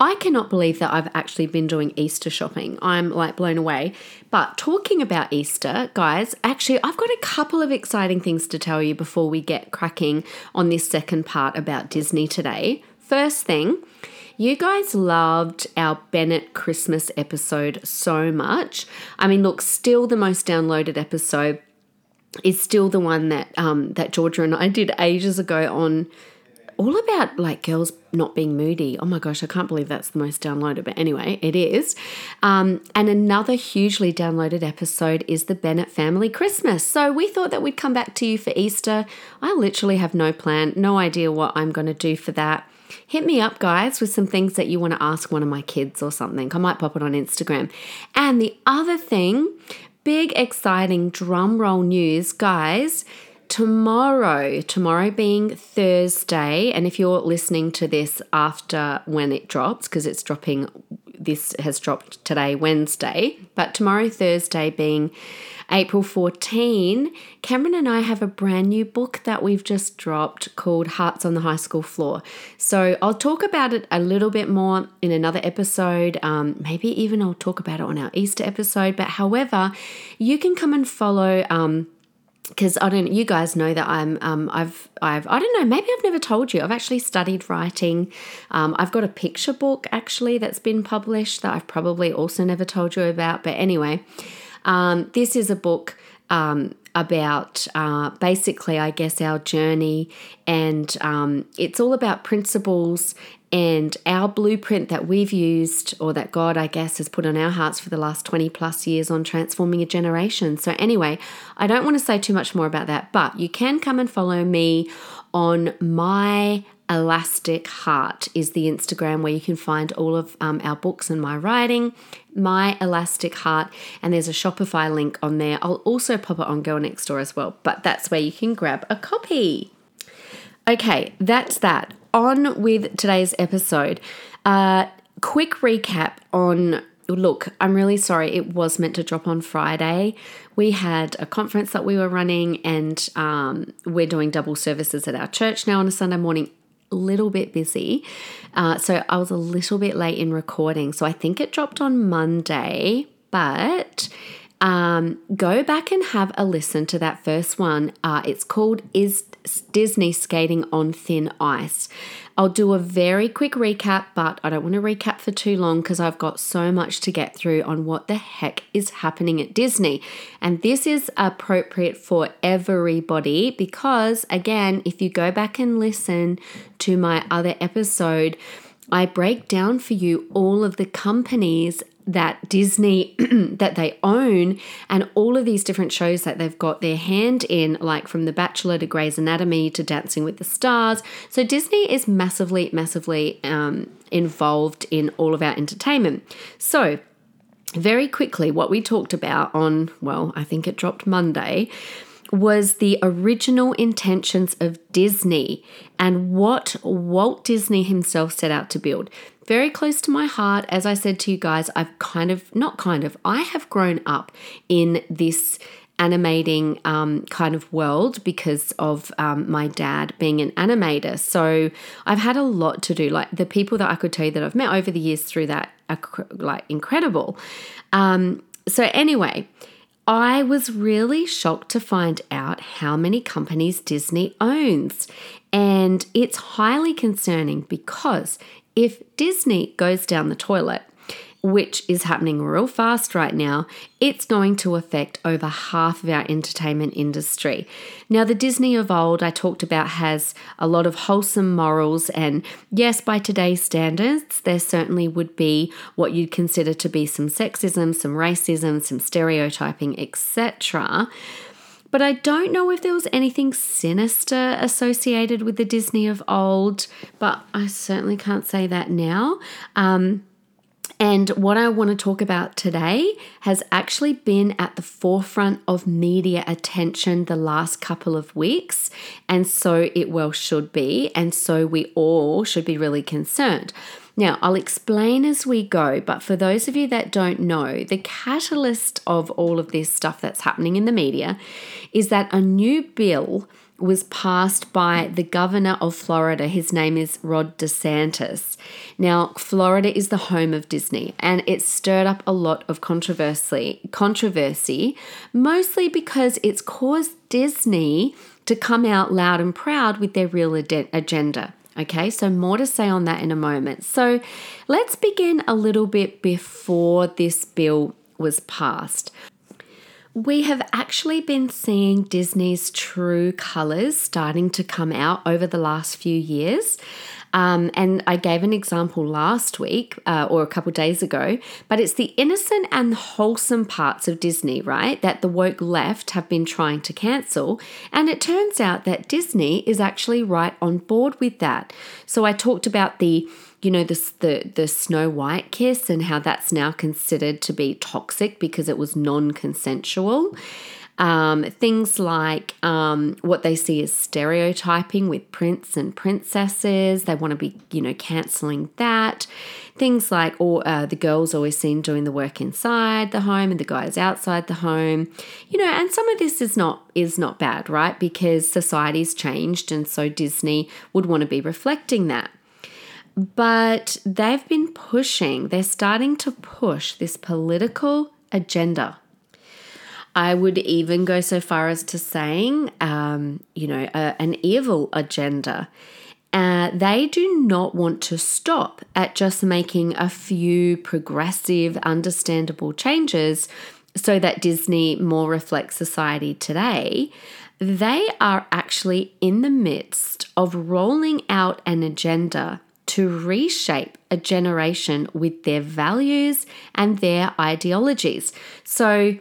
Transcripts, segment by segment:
I cannot believe that I've actually been doing Easter shopping. I'm like blown away. But talking about Easter, guys, actually, I've got a couple of exciting things to tell you before we get cracking on this second part about Disney today. First thing, you guys loved our Bennett Christmas episode so much. I mean, look, still the most downloaded episode is still the one that um, that Georgia and I did ages ago on all about like girls not being moody. Oh my gosh, I can't believe that's the most downloaded, but anyway, it is. Um, and another hugely downloaded episode is the Bennett Family Christmas. So we thought that we'd come back to you for Easter. I literally have no plan, no idea what I'm going to do for that. Hit me up, guys, with some things that you want to ask one of my kids or something. I might pop it on Instagram. And the other thing, big, exciting drum roll news, guys tomorrow, tomorrow being Thursday, and if you're listening to this after when it drops, because it's dropping, this has dropped today, Wednesday, but tomorrow, Thursday, being April 14, Cameron and I have a brand new book that we've just dropped called Hearts on the High School Floor. So I'll talk about it a little bit more in another episode. Um, maybe even I'll talk about it on our Easter episode. But however, you can come and follow. Um, because I don't you guys know that I'm um, I've I've I don't know maybe I've never told you. I've actually studied writing. Um, I've got a picture book actually that's been published that I've probably also never told you about but anyway um, this is a book um, about uh, basically I guess our journey and um, it's all about principles and our blueprint that we've used, or that God, I guess, has put on our hearts for the last 20 plus years on transforming a generation. So, anyway, I don't want to say too much more about that, but you can come and follow me on my Elastic Heart is the Instagram where you can find all of um, our books and my writing, my Elastic Heart, and there's a Shopify link on there. I'll also pop it on Girl Next Door as well, but that's where you can grab a copy. Okay, that's that on with today's episode. Uh, quick recap on look, I'm really sorry. It was meant to drop on Friday. We had a conference that we were running, and um, we're doing double services at our church now on a Sunday morning. A little bit busy. Uh, so I was a little bit late in recording. So I think it dropped on Monday, but um, go back and have a listen to that first one. Uh, it's called Is Disney Skating on Thin Ice? I'll do a very quick recap, but I don't want to recap for too long because I've got so much to get through on what the heck is happening at Disney. And this is appropriate for everybody because, again, if you go back and listen to my other episode, I break down for you all of the companies that Disney that they own and all of these different shows that they've got their hand in like from The Bachelor to Grey's Anatomy to Dancing with the Stars. So Disney is massively massively um, involved in all of our entertainment. So very quickly what we talked about on well, I think it dropped Monday was the original intentions of Disney and what Walt Disney himself set out to build very close to my heart. As I said to you guys, I've kind of, not kind of, I have grown up in this animating um, kind of world because of um, my dad being an animator. So I've had a lot to do. Like the people that I could tell you that I've met over the years through that are like incredible. Um, so anyway, I was really shocked to find out how many companies Disney owns. And it's highly concerning because if Disney goes down the toilet, which is happening real fast right now, it's going to affect over half of our entertainment industry. Now, the Disney of old I talked about has a lot of wholesome morals, and yes, by today's standards, there certainly would be what you'd consider to be some sexism, some racism, some stereotyping, etc. But I don't know if there was anything sinister associated with the Disney of old, but I certainly can't say that now. Um, And what I want to talk about today has actually been at the forefront of media attention the last couple of weeks. And so it well should be. And so we all should be really concerned. Now, I'll explain as we go, but for those of you that don't know, the catalyst of all of this stuff that's happening in the media is that a new bill was passed by the governor of Florida. His name is Ron DeSantis. Now, Florida is the home of Disney, and it stirred up a lot of controversy, controversy, mostly because it's caused Disney to come out loud and proud with their real agenda. Okay, so more to say on that in a moment. So let's begin a little bit before this bill was passed. We have actually been seeing Disney's true colors starting to come out over the last few years. Um, and I gave an example last week uh, or a couple days ago, but it's the innocent and wholesome parts of Disney, right? That the woke left have been trying to cancel. And it turns out that Disney is actually right on board with that. So I talked about the you know the, the the Snow White kiss and how that's now considered to be toxic because it was non-consensual. Um, things like um, what they see as stereotyping with prince and princesses. They want to be, you know, cancelling that. Things like, or uh, the girls always seen doing the work inside the home and the guys outside the home. You know, and some of this is not is not bad, right? Because society's changed, and so Disney would want to be reflecting that but they've been pushing, they're starting to push this political agenda I would even go so far as to saying, um, you know, a, an evil agenda. Uh, they do not want to stop at just making a few progressive, understandable changes so that Disney more reflects society today. They are actually in the midst of rolling out an agenda to reshape a generation with their values and their ideologies. So,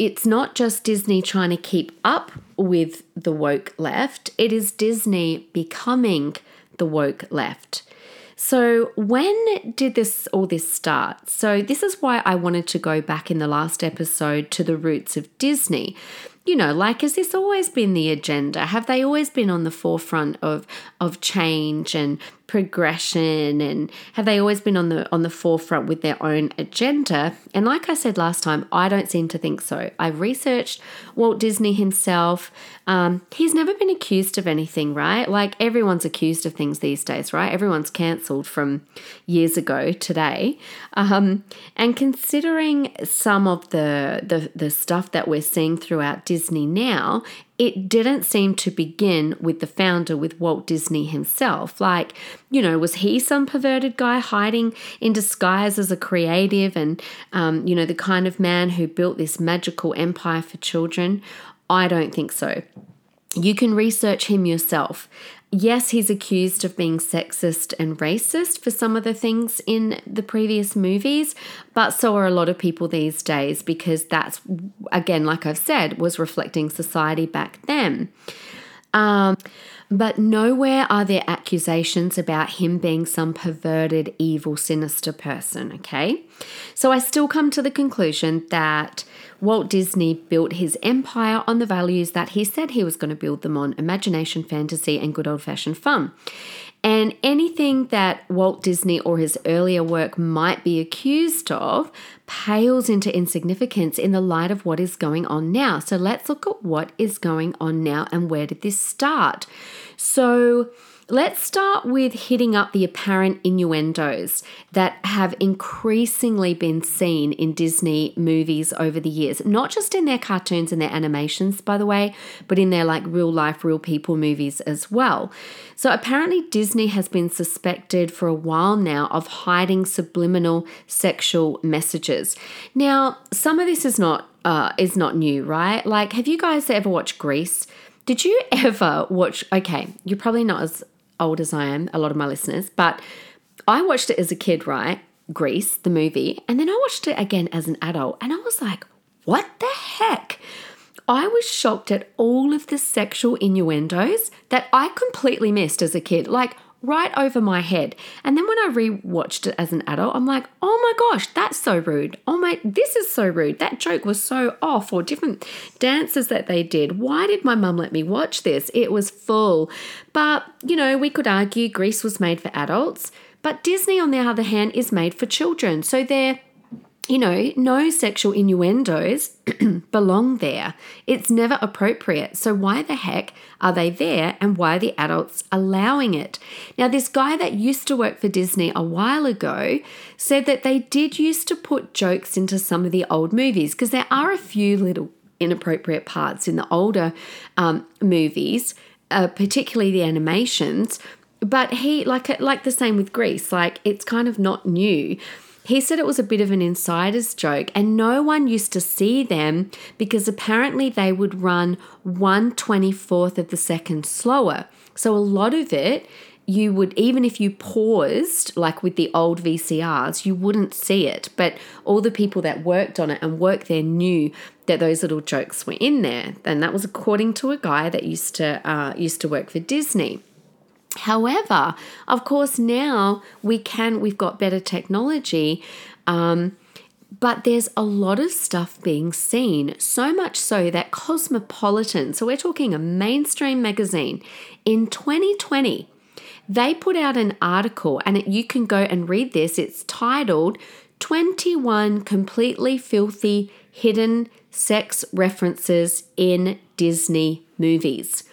it's not just Disney trying to keep up with the woke left, it is Disney becoming the woke left. So, when did this all this start? So, this is why I wanted to go back in the last episode to the roots of Disney you know, like has this always been the agenda? Have they always been on the forefront of of change and progression and have they always been on the on the forefront with their own agenda? And like I said last time, I don't seem to think so. I've researched Walt Disney himself. Um, he's never been accused of anything, right? Like everyone's accused of things these days, right? Everyone's cancelled from years ago today. Um, and considering some of the, the the stuff that we're seeing throughout Disney now, it didn't seem to begin with the founder, with Walt Disney himself. Like, you know, was he some perverted guy hiding in disguise as a creative and, um, you know, the kind of man who built this magical empire for children? I don't think so. You can research him yourself yes, he's accused of being sexist and racist for some of the things in the previous movies, but so are a lot of people these days because that's, again, like I've said, was reflecting society back then. Um, but nowhere are there accusations about him being some perverted, evil, sinister person, okay? So I still come to the conclusion that Walt Disney built his empire on the values that he said he was going to build them on imagination, fantasy, and good old fashioned fun. And anything that Walt Disney or his earlier work might be accused of pales into insignificance in the light of what is going on now. So let's look at what is going on now and where did this start. So, Let's start with hitting up the apparent innuendos that have increasingly been seen in Disney movies over the years, not just in their cartoons and their animations, by the way, but in their like real life, real people movies as well. So apparently, Disney has been suspected for a while now of hiding subliminal sexual messages. Now, some of this is not uh, is not new, right? Like, have you guys ever watched Grease? Did you ever watch? Okay, you're probably not as old as I am, a lot of my listeners, but I watched it as a kid, right? Grease, the movie, and then I watched it again as an adult, and I was like, what the heck? I was shocked at all of the sexual innuendos that I completely missed as a kid. Like, right over my head. And then when I rewatched it as an adult, I'm like, oh my gosh, that's so rude. Oh my, this is so rude. That joke was so off, or different dances that they did. Why did my mum let me watch this? It was full. But, you know, we could argue Grease was made for adults, but Disney, on the other hand, is made for children. So they're you know, no sexual innuendos belong there. It's never appropriate. So, why the heck are they there and why are the adults allowing it? Now, this guy that used to work for Disney a while ago said that they did used to put jokes into some of the old movies because there are a few little inappropriate parts in the older um, movies, uh, particularly the animations. But he, like, like the same with Grease, like it's kind of not new. He said it was a bit of an insider's joke, and no one used to see them because apparently they would run 124th of the second slower. So a lot of it, you would, even if you paused, like with the old VCRs, you wouldn't see it. But all the people that worked on it and worked there knew that those little jokes were in there. And that was according to a guy that used to uh, used to work for Disney. However, of course, now we can, we've got better technology. Um, but there's a lot of stuff being seen, so much so that Cosmopolitan, so we're talking a mainstream magazine, in 2020, they put out an article and it, you can go and read this. It's titled 21 Completely Filthy Hidden Sex References in Disney Movies.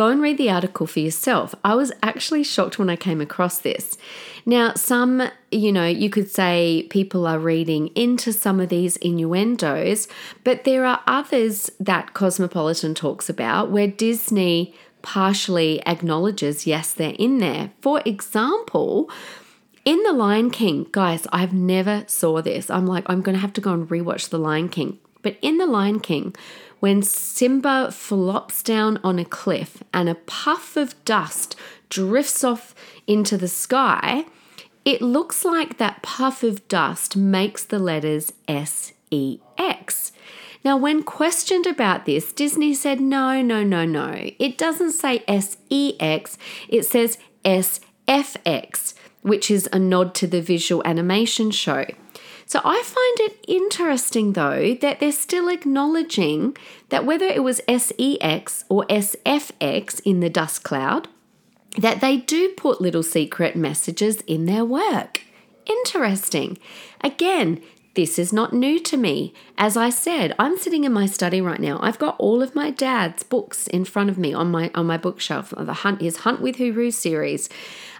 Go and read the article for yourself. I was actually shocked when I came across this. Now, some, you know, you could say people are reading into some of these innuendos, but there are others that Cosmopolitan talks about where Disney partially acknowledges, yes, they're in there. For example, in The Lion King, guys, I've never saw this. I'm like, I'm going to have to go and rewatch The Lion King. But in The Lion King, when Simba flops down on a cliff and a puff of dust drifts off into the sky, it looks like that puff of dust makes the letters S E X. Now, when questioned about this, Disney said, no, no, no, no. It doesn't say S E X, it says S F X, which is a nod to the visual animation show. So I find it interesting though that they're still acknowledging that whether it was SEX or SFX in the dust cloud, that they do put little secret messages in their work. Interesting. Again, this is not new to me. As I said, I'm sitting in my study right now. I've got all of my dad's books in front of me on my on my bookshelf. The Hunt his Hunt with Hooroo series,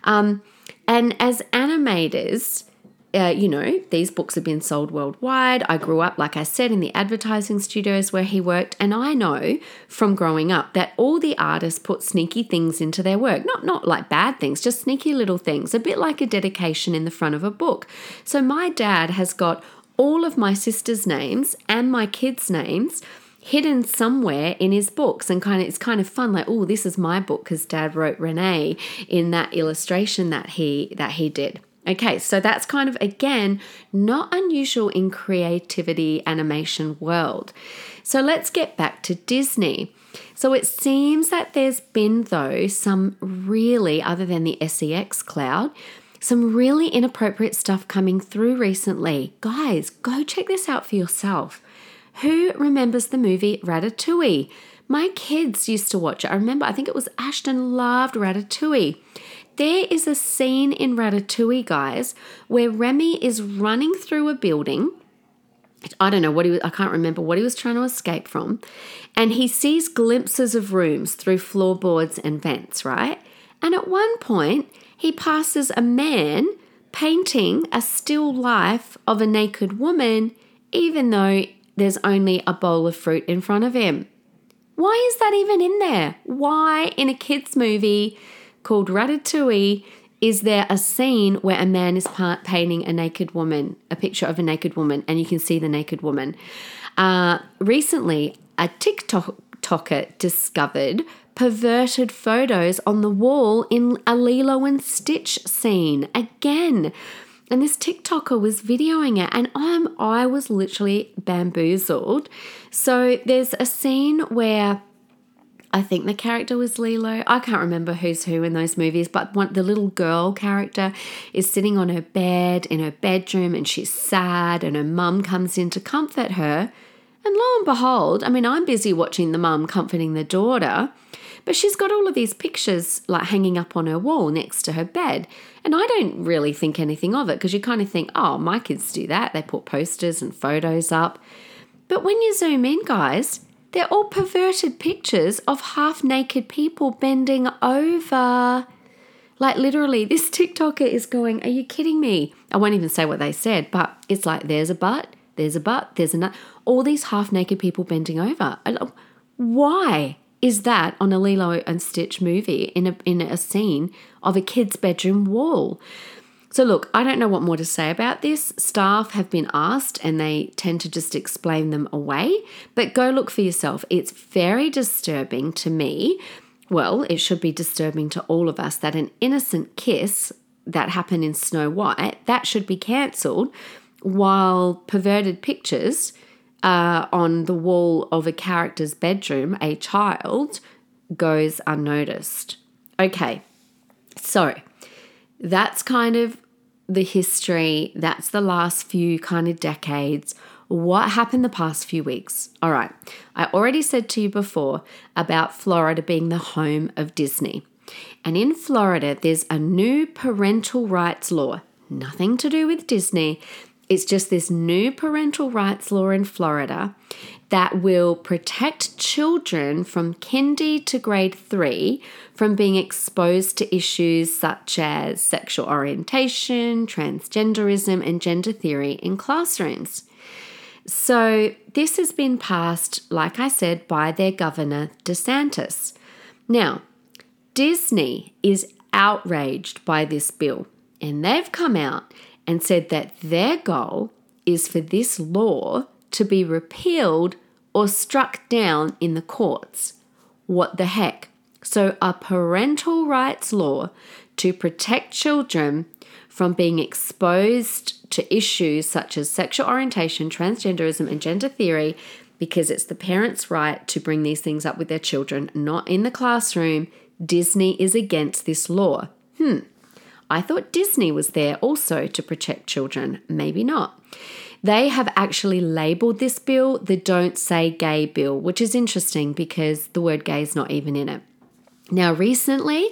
um, and as animators, uh, you know, these books have been sold worldwide. I grew up, like I said, in the advertising studios where he worked, and I know from growing up that all the artists put sneaky things into their work. Not not like bad things, just sneaky little things, a bit like a dedication in the front of a book. So my dad has got all of my sister's names and my kids' names hidden somewhere in his books and kind of it's kind of fun like oh this is my book because dad wrote renee in that illustration that he that he did Okay, so that's kind of again not unusual in creativity animation world. So let's get back to Disney. So it seems that there's been though some really other than the SEX cloud, some really inappropriate stuff coming through recently. Guys, go check this out for yourself. Who remembers the movie Ratatouille? My kids used to watch it. I remember, I think it was Ashton loved Ratatouille. There is a scene in Ratatouille, guys, where Remy is running through a building. I don't know what he was, I can't remember what he was trying to escape from. And he sees glimpses of rooms through floorboards and vents, right? And at one point, he passes a man painting a still life of a naked woman, even though there's only a bowl of fruit in front of him. Why is that even in there? Why, in a kids' movie, called Ratatouille is there a scene where a man is painting a naked woman, a picture of a naked woman, and you can see the naked woman. Uh, recently, a TikToker discovered perverted photos on the wall in a Lilo and Stitch scene again. And this TikToker was videoing it, and I'm I was literally bamboozled. So there's a scene where I think the character was Lilo. I can't remember who's who in those movies, but one, the little girl character is sitting on her bed in her bedroom and she's sad, and her mum comes in to comfort her. And lo and behold, I mean, I'm busy watching the mum comforting the daughter, but she's got all of these pictures like hanging up on her wall next to her bed. And I don't really think anything of it because you kind of think, oh, my kids do that. They put posters and photos up. But when you zoom in, guys, they're all perverted pictures of half naked people bending over. Like, literally, this TikToker is going, Are you kidding me? I won't even say what they said, but it's like, There's a butt, there's a butt, there's a nut. All these half naked people bending over. Why is that on a Lilo and Stitch movie in a, in a scene of a kid's bedroom wall? So, look, I don't know what more to say about this. Staff have been asked and they tend to just explain them away, but go look for yourself. It's very disturbing to me. Well, it should be disturbing to all of us that an innocent kiss that happened in Snow White, that should be cancelled, while perverted pictures uh, on the wall of a character's bedroom, a child, goes unnoticed. Okay, so that's kind of the history. That's the last few kind of decades. What happened the past few weeks? All right, I already said to you before about Florida being the home of Disney. And in Florida, there's a new parental rights law, nothing to do with Disney. It's just this new parental rights law in Florida that will protect children from kindy to grade three from being exposed to issues such as sexual orientation, transgenderism, and gender theory in classrooms. So, this has been passed, like I said, by their governor, DeSantis. Now, Disney is outraged by this bill, and they've come out and said that their goal is for this law to be repealed or struck down in the courts. What the heck? So, a parental rights law to protect children from being exposed to issues such as sexual orientation, transgenderism, and gender theory because it's the parents' right to bring these things up with their children, not in the classroom. Disney is against this law. Hmm. I thought Disney was there also to protect children. Maybe not. They have actually labeled this bill the Don't Say Gay bill, which is interesting because the word gay is not even in it. Now, recently,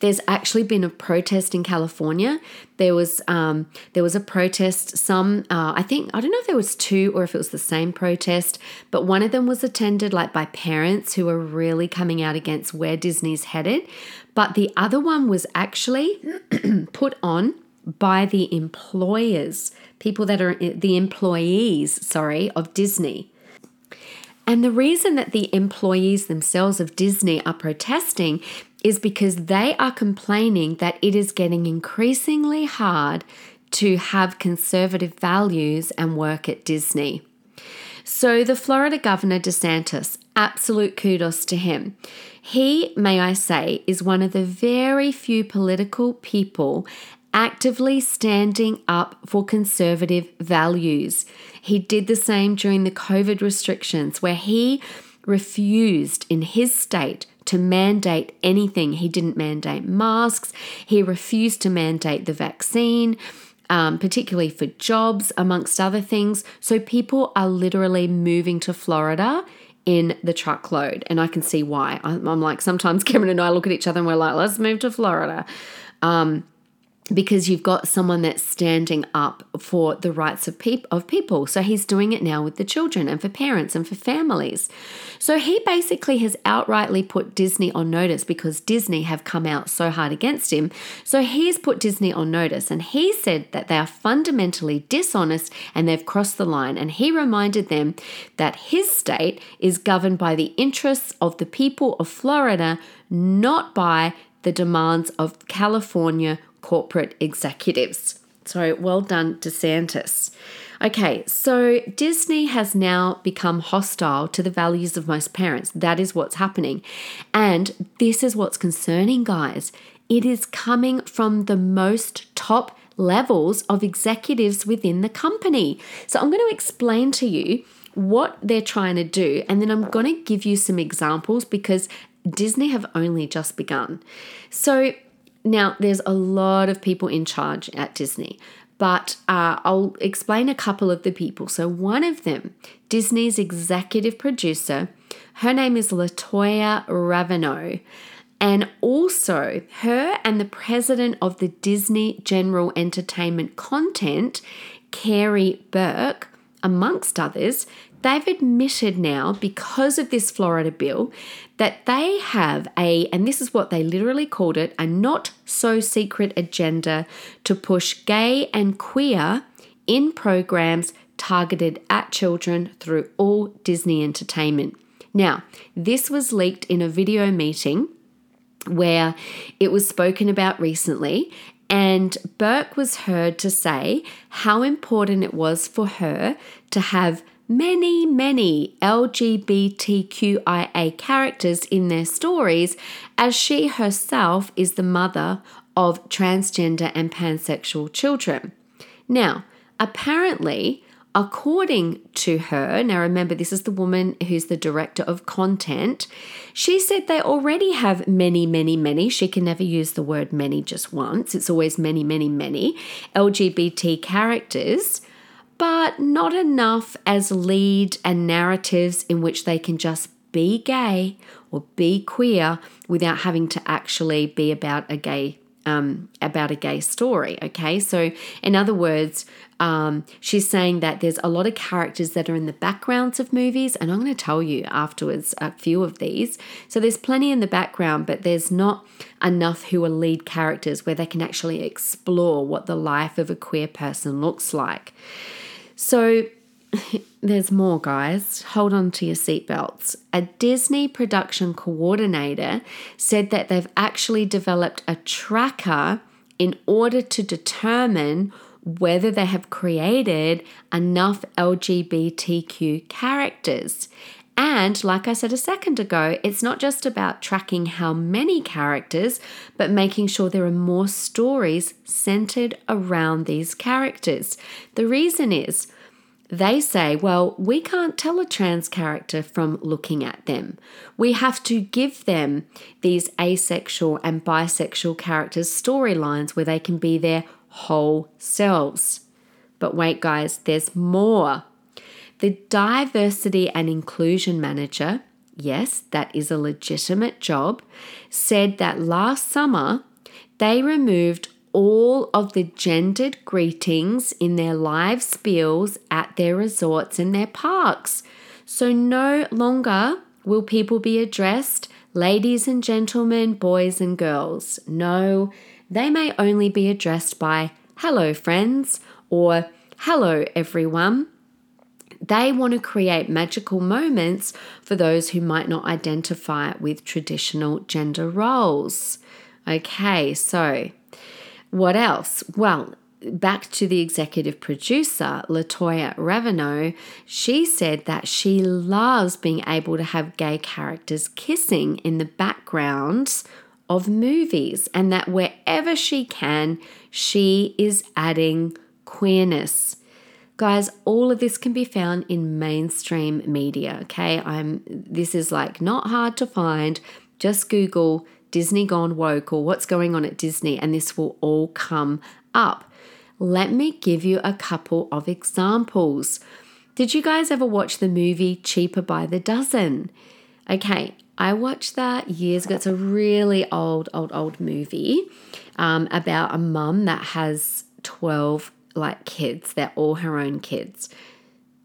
there's actually been a protest in California. There was um, there was a protest. Some uh, I think I don't know if there was two or if it was the same protest, but one of them was attended like by parents who were really coming out against where Disney's headed. But the other one was actually put on by the employers, people that are the employees, sorry, of Disney. And the reason that the employees themselves of Disney are protesting is because they are complaining that it is getting increasingly hard to have conservative values and work at Disney. So, the Florida Governor DeSantis, absolute kudos to him. He, may I say, is one of the very few political people actively standing up for conservative values. He did the same during the COVID restrictions, where he refused in his state to mandate anything. He didn't mandate masks, he refused to mandate the vaccine. Um, particularly for jobs, amongst other things. So people are literally moving to Florida in the truckload, and I can see why. I'm, I'm, like, sometimes Cameron and I look at each other and we're like, let's move to Florida. Um, because you've got someone that's standing up for the rights of, peop- of people. So he's doing it now with the children and for parents and for families. So he basically has outrightly put Disney on notice because Disney have come out so hard against him. So he's put Disney on notice and he said that they are fundamentally dishonest and they've crossed the line. And he reminded them that his state is governed by the interests of the people of Florida, not by the demands of California corporate executives. So well done, DeSantis. Okay, so Disney has now become hostile to the values of most parents. That is what's happening. And this is what's concerning, guys. It is coming from the most top levels of executives within the company. So I'm going to explain to you what they're trying to do. And then I'm going to give you some examples because Disney have only just begun. So now there's a lot of people in charge at Disney, but uh, I'll explain a couple of the people. So one of them, Disney's executive producer, her name is Latoya Raveneau. And also, her and the president of the Disney General Entertainment Content, Karey Burke, amongst others, they've admitted now, because of this Florida bill, that they have a, and this is what they literally called it, a not so secret agenda to push gay and queer in programs targeted at children through all Disney entertainment. Now, this was leaked in a video meeting where it was spoken about recently. And Burke was heard to say how important it was for her to have many, many LGBTQIA characters in their stories, as she herself is the mother of transgender and pansexual children. Now, apparently, According to her, now remember, this is the woman who's the director of content. She said they already have many, many, many. She can never use the word many just once. It's always many, many, many LGBT characters, but not enough as lead and narratives in which they can just be gay or be queer without having to actually be about a gay um, about a gay story. Okay, so in other words, um, she's saying that there's a lot of characters that are in the backgrounds of movies, and I'm going to tell you afterwards a few of these. So there's plenty in the background, but there's not enough who are lead characters where they can actually explore what the life of a queer person looks like. So there's more, guys. Hold on to your seatbelts. A Disney production coordinator said that they've actually developed a tracker in order to determine whether they have created enough LGBTQ characters. And like I said a second ago, it's not just about tracking how many characters, but making sure there are more stories centered around these characters. The reason is, they say, well, we can't tell a trans character from looking at them. We have to give them these asexual and bisexual characters storylines where they can be their whole selves. But wait, guys, there's more. The diversity and inclusion manager, yes, that is a legitimate job, said that last summer they removed all of the gendered greetings in their live spiels at their resorts and their parks. So no longer will people be addressed ladies and gentlemen, boys and girls. No, they may only be addressed by hello, friends, or hello, everyone. They want to create magical moments for those who might not identify with traditional gender roles. Okay, so what else? Well, back to the executive producer, Latoya Raveneau, she said that she loves being able to have gay characters kissing in the backgrounds of movies, and that wherever she can, she is adding queerness. Guys, all of this can be found in mainstream media, okay? I'm this is like not hard to find. Just Google Disney Gone Woke or what's going on at Disney, and this will all come up. Let me give you a couple of examples. Did you guys ever watch the movie Cheaper by the Dozen? Okay, I watched that years ago. It's a really old, old, old movie um, about a mum that has 12 like kids. They're all her own kids.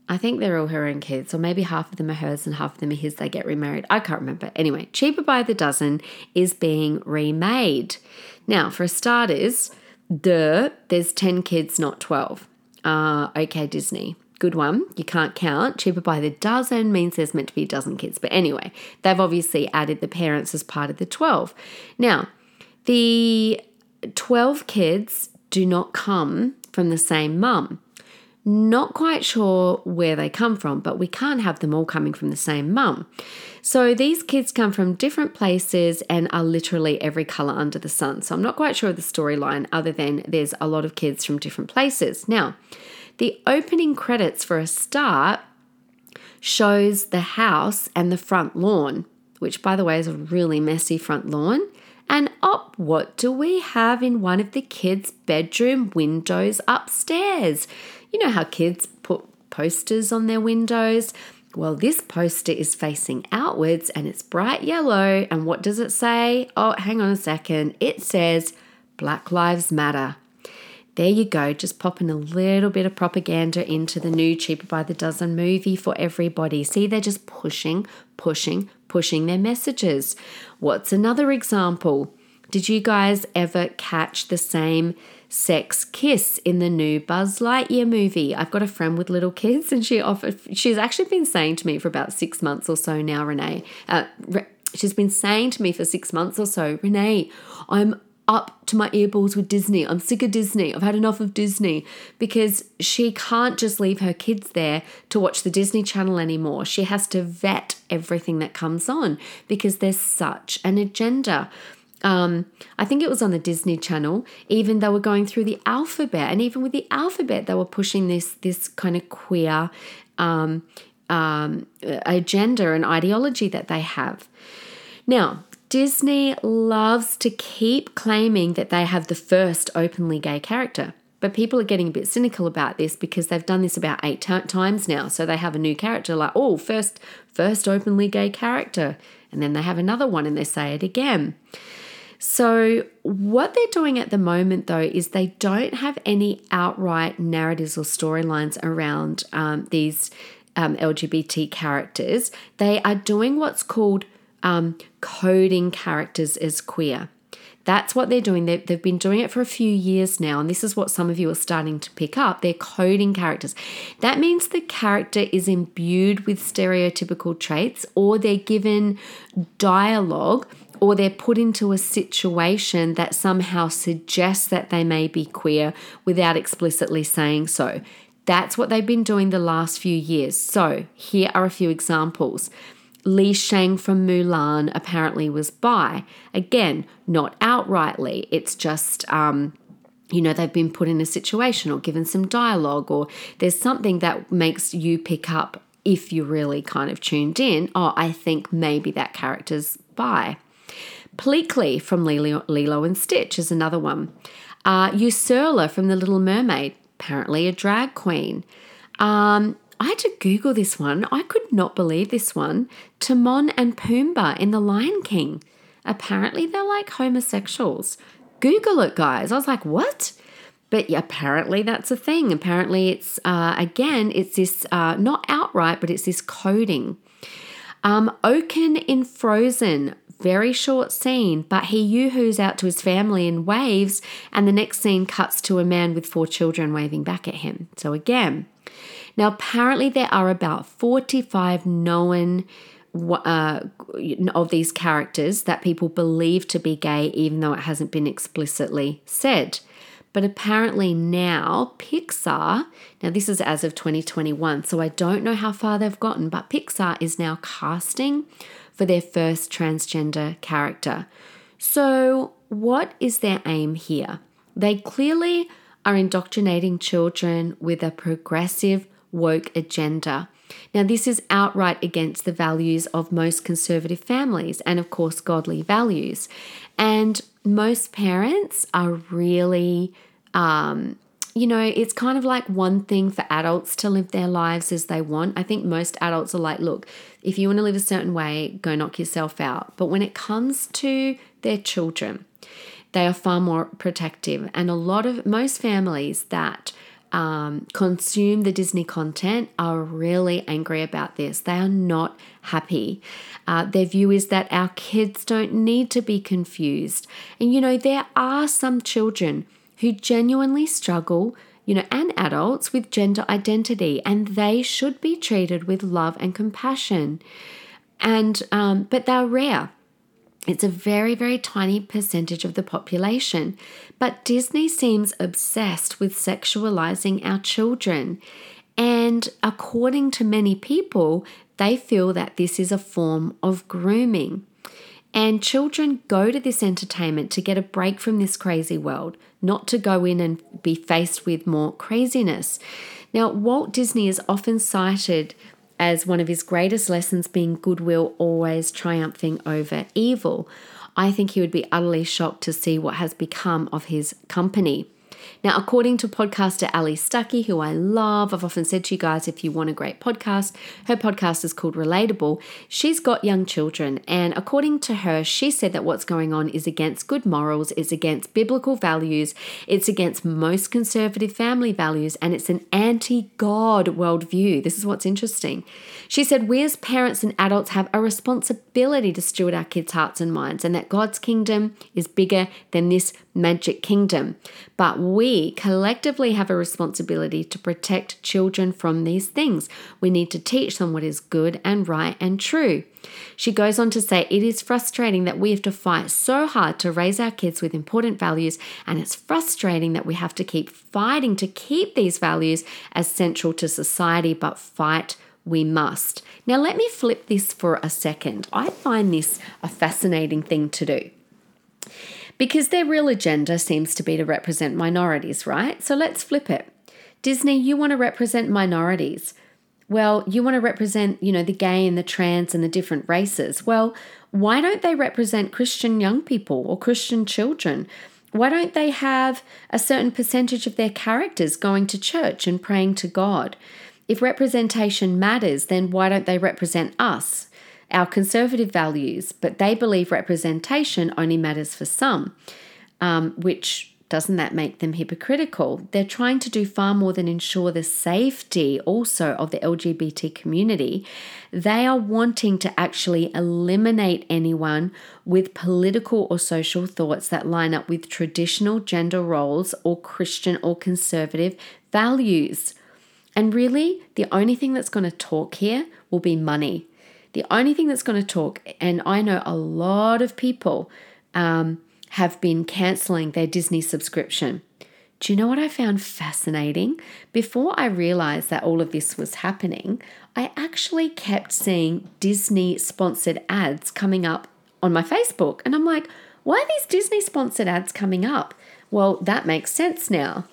I think they're all her own kids, or maybe half of them are hers and half of them are his. They get remarried. I can't remember. Anyway, Cheaper by the Dozen is being remade. Now, for starters, duh, there's 10 kids, not 12. Uh, okay, Disney. Good one. You can't count. Cheaper by the dozen means there's meant to be a dozen kids. But anyway, they've obviously added the parents as part of the 12. Now, the 12 kids do not come from the same mum. Not quite sure where they come from, but we can't have them all coming from the same mum. So these kids come from different places and are literally every colour under the sun. So I'm not quite sure of the storyline, other than there's a lot of kids from different places. Now, the opening credits for a start shows the house and the front lawn. which, by the way, is a really messy front lawn. And up, what do we have in one of the kids' bedroom windows upstairs? You know how kids put posters on their windows? Well, this poster is facing outwards and it's bright yellow. And what does it say? Oh, hang on a second. It says Black Lives Matter. There you go, just popping a little bit of propaganda into the new Cheaper by the Dozen movie for everybody. See, they're just pushing, pushing, pushing their messages. What's another example? Did you guys ever catch the same sex kiss in the new Buzz Lightyear movie? I've got a friend with little kids, and she offered. She's actually been saying to me for about six months or so now, Renee. Uh, she's been saying to me for six months or so, Renee, I'm up to my earballs with Disney. I'm sick of Disney. I've had enough of Disney because she can't just leave her kids there to watch the Disney Channel anymore. She has to vet everything that comes on because there's such an agenda. Um, I think it was on the Disney Channel. Even they were going through the alphabet, and even with the alphabet, they were pushing this this kind of queer um, um, agenda and ideology that they have. Now, Disney loves to keep claiming that they have the first openly gay character. But people are getting a bit cynical about this because they've done this about eight t- times now. So they have a new character like, oh, first, first openly gay character. And then they have another one and they say it again. So, what they're doing at the moment, though, is they don't have any outright narratives or storylines around um, these um, LGBT characters. They are doing what's called um, coding characters as queer. That's what they're doing. They've, they've been doing it for a few years now, and this is what some of you are starting to pick up. They're coding characters. That means the character is imbued with stereotypical traits, or they're given dialogue, or they're put into a situation that somehow suggests that they may be queer without explicitly saying so. That's what they've been doing the last few years. So, here are a few examples. Li Shang from Mulan apparently was bi. Again, not outrightly, it's just, um, you know, they've been put in a situation or given some dialogue, or there's something that makes you pick up if you're really kind of tuned in. Oh, I think maybe that character's bi. Pleakley from Lilo, Lilo and Stitch is another one. Uh, Ursula from The Little Mermaid, apparently a drag queen. Um, I had to Google this one. I could not believe this one. Timon and Pumbaa in The Lion King. Apparently, they're like homosexuals. Google it, guys. I was like, what? But yeah, apparently that's a thing. Apparently, it's uh, again, it's this uh, not outright, but it's this coding. Um, Oaken in Frozen, very short scene, but he yoo-hoos out to his family and waves, and the next scene cuts to a man with four children waving back at him. So again, now, apparently, there are about 45 known uh, of these characters that people believe to be gay, even though it hasn't been explicitly said. But apparently now Pixar, now this is as of 2021, so I don't know how far they've gotten, but Pixar is now casting for their first transgender character. So, what is their aim here? They clearly are indoctrinating children with a progressive woke agenda. Now, this is outright against the values of most conservative families and, of course, godly values. And most parents are really, um, you know, it's kind of like one thing for adults to live their lives as they want. I think most adults are like, look, if you want to live a certain way, go knock yourself out. But when it comes to their children, they are far more protective. And a lot of most families that um, consume the Disney content are really angry about this. They are not happy. Uh, their view is that our kids don't need to be confused. And you know, there are some children who genuinely struggle, you know, and adults with gender identity, and they should be treated with love and compassion. And, um, but they're rare. It's a very, very tiny percentage of the population, but Disney seems obsessed with sexualizing our children. And according to many people, they feel that this is a form of grooming. And children go to this entertainment to get a break from this crazy world, not to go in and be faced with more craziness. Now, Walt Disney is often cited as one of his greatest lessons being goodwill always triumphing over evil. I think he would be utterly shocked to see what has become of his company. Now, according to podcaster Allie Stuckey, who I love, I've often said to you guys if you want a great podcast, her podcast is called Relatable. She's got young children, and according to her, she said that what's going on is against good morals, is against biblical values, it's against most conservative family values, and it's an anti God worldview. This is what's interesting. She said, We as parents and adults have a responsibility to steward our kids' hearts and minds, and that God's kingdom is bigger than this magic kingdom. But we collectively have a responsibility to protect children from these things. We need to teach them what is good and right and true. She goes on to say, It is frustrating that we have to fight so hard to raise our kids with important values, and it's frustrating that we have to keep fighting to keep these values as central to society, but fight we must. Now, let me flip this for a second. I find this a fascinating thing to do because their real agenda seems to be to represent minorities, right? So let's flip it. Disney, you want to represent minorities. Well, you want to represent, you know, the gay and the trans and the different races. Well, why don't they represent Christian young people or Christian children? Why don't they have a certain percentage of their characters going to church and praying to God? If representation matters, then why don't they represent us? Our conservative values, but they believe representation only matters for some, um, which doesn't that make them hypocritical? They're trying to do far more than ensure the safety also of the LGBT community. They are wanting to actually eliminate anyone with political or social thoughts that line up with traditional gender roles or Christian or conservative values. And really, the only thing that's going to talk here will be money. The only thing that's going to talk, and I know a lot of people um, have been canceling their Disney subscription. Do you know what I found fascinating? Before I realized that all of this was happening, I actually kept seeing Disney sponsored ads coming up on my Facebook. And I'm like, why are these Disney sponsored ads coming up? Well, that makes sense now.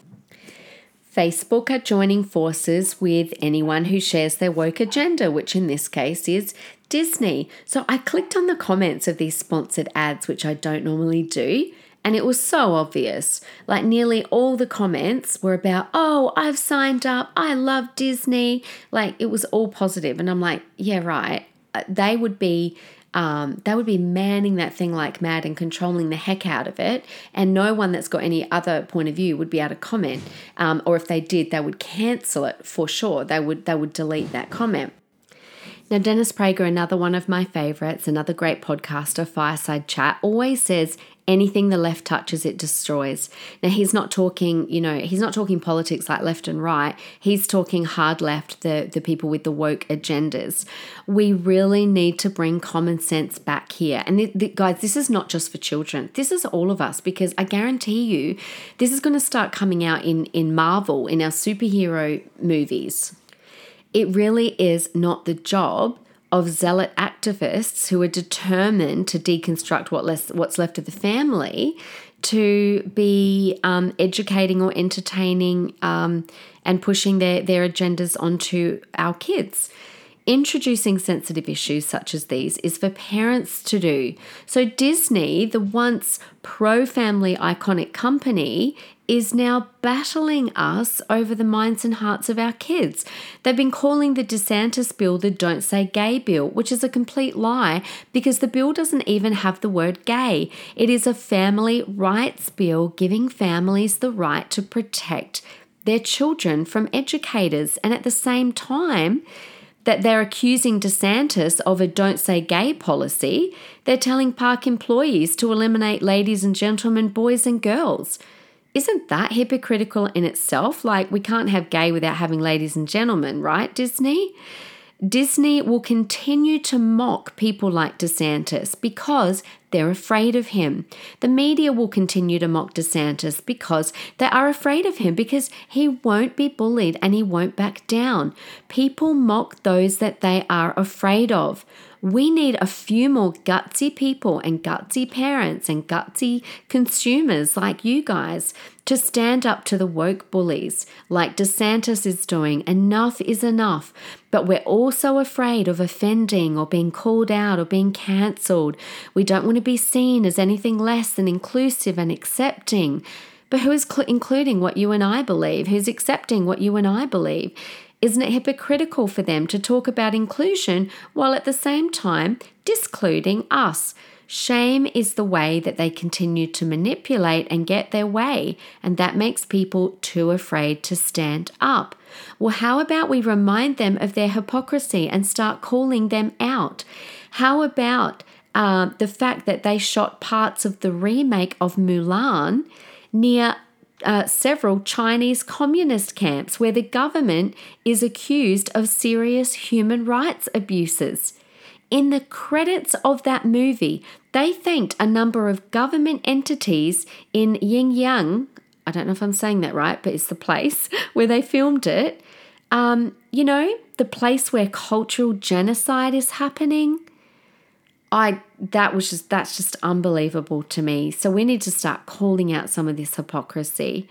Facebook are joining forces with anyone who shares their woke agenda, which in this case is Disney. So I clicked on the comments of these sponsored ads, which I don't normally do. And it was so obvious. Like nearly all the comments were about, oh, I've signed up. I love Disney. Like it was all positive. And I'm like, yeah, right. Uh, they would be um, they would be manning that thing like mad and controlling the heck out of it. And no one that's got any other point of view would be able to comment. Um, or if they did, they would cancel it for sure. They would they would delete that comment. Now, Dennis Prager, another one of my favorites, another great podcaster, Fireside Chat, always says anything the left touches it destroys. Now he's not talking you know he's not talking politics like left and right. He's talking hard left the the people with the woke agendas. We really need to bring common sense back here. And guys this is not just for children. This is all of us because i guarantee you this is going to start coming out in in marvel in our superhero movies. It really is not the job of zealot activists who are determined to deconstruct what less, what's left of the family to be um, educating or entertaining um, and pushing their, their agendas onto our kids. Introducing sensitive issues such as these is for parents to do. So, Disney, the once pro family iconic company, is now battling us over the minds and hearts of our kids. They've been calling the DeSantis bill the Don't Say Gay bill, which is a complete lie because the bill doesn't even have the word gay. It is a family rights bill giving families the right to protect their children from educators. And at the same time, that they're accusing DeSantis of a don't say gay policy, they're telling park employees to eliminate ladies and gentlemen, boys and girls. Isn't that hypocritical in itself? Like, we can't have gay without having ladies and gentlemen, right, Disney? Disney will continue to mock people like DeSantis because they're afraid of him. The media will continue to mock DeSantis because they are afraid of him because he won't be bullied and he won't back down. People mock those that they are afraid of. We need a few more gutsy people and gutsy parents and gutsy consumers like you guys to stand up to the woke bullies like DeSantis is doing. Enough is enough. But we're also afraid of offending or being called out or being cancelled. We don't want to be seen as anything less than inclusive and accepting. But who is cl- including what you and I believe? Who's accepting what you and I believe? Isn't it hypocritical for them to talk about inclusion while at the same time discluding us? Shame is the way that they continue to manipulate and get their way, and that makes people too afraid to stand up. Well, how about we remind them of their hypocrisy and start calling them out? How about uh, the fact that they shot parts of the remake of Mulan near uh, several Chinese communist camps where the government is accused of serious human rights abuses? In the credits of that movie, they thanked a number of government entities in Xinjiang. I don't know if I'm saying that right, but it's the place where they filmed it. Um, you know, the place where cultural genocide is happening. I that was just that's just unbelievable to me. So we need to start calling out some of this hypocrisy.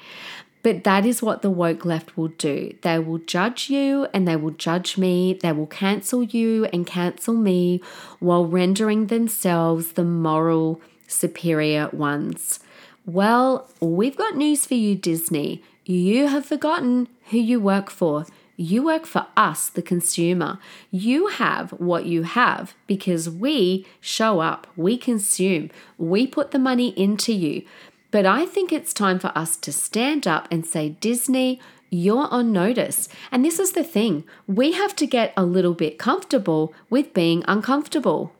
But that is what the woke left will do. They will judge you and they will judge me. They will cancel you and cancel me while rendering themselves the moral superior ones. Well, we've got news for you, Disney. You have forgotten who you work for. You work for us, the consumer. You have what you have because we show up, we consume, we put the money into you. But I think it's time for us to stand up and say, Disney, you're on notice. And this is the thing we have to get a little bit comfortable with being uncomfortable.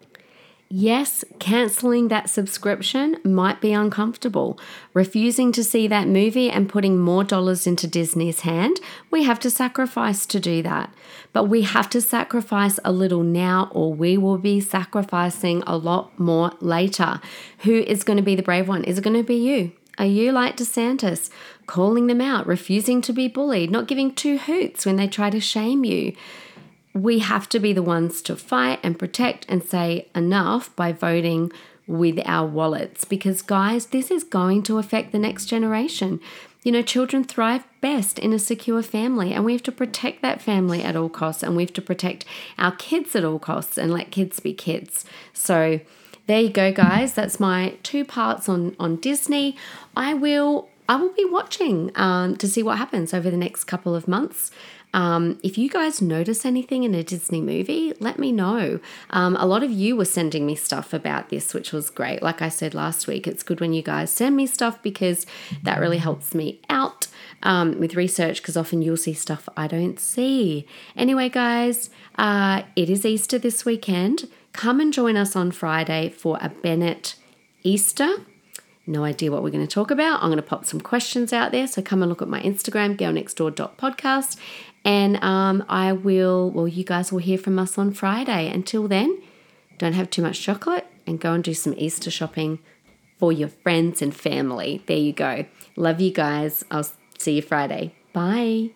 Yes, cancelling that subscription might be uncomfortable. Refusing to see that movie and putting more dollars into Disney's hand, we have to sacrifice to do that. But we have to sacrifice a little now, or we will be sacrificing a lot more later. Who is going to be the brave one? Is it going to be you? Are you like DeSantis, calling them out, refusing to be bullied, not giving two hoots when they try to shame you? We have to be the ones to fight and protect and say enough by voting with our wallets because, guys, this is going to affect the next generation. You know, children thrive best in a secure family, and we have to protect that family at all costs, and we have to protect our kids at all costs and let kids be kids. So, there you go, guys. That's my two parts on on Disney. I will I will be watching um, to see what happens over the next couple of months. Um, if you guys notice anything in a Disney movie, let me know. Um, a lot of you were sending me stuff about this, which was great. Like I said last week, it's good when you guys send me stuff because that really helps me out um, with research because often you'll see stuff I don't see. Anyway, guys, uh, it is Easter this weekend. Come and join us on Friday for a Bennett Easter no idea what we're going to talk about. I'm going to pop some questions out there. So come and look at my Instagram, girlnextdoor.podcast, and um, I will, well, you guys will hear from us on Friday. Until then, don't have too much chocolate and go and do some Easter shopping for your friends and family. There you go. Love you guys. I'll see you Friday. Bye.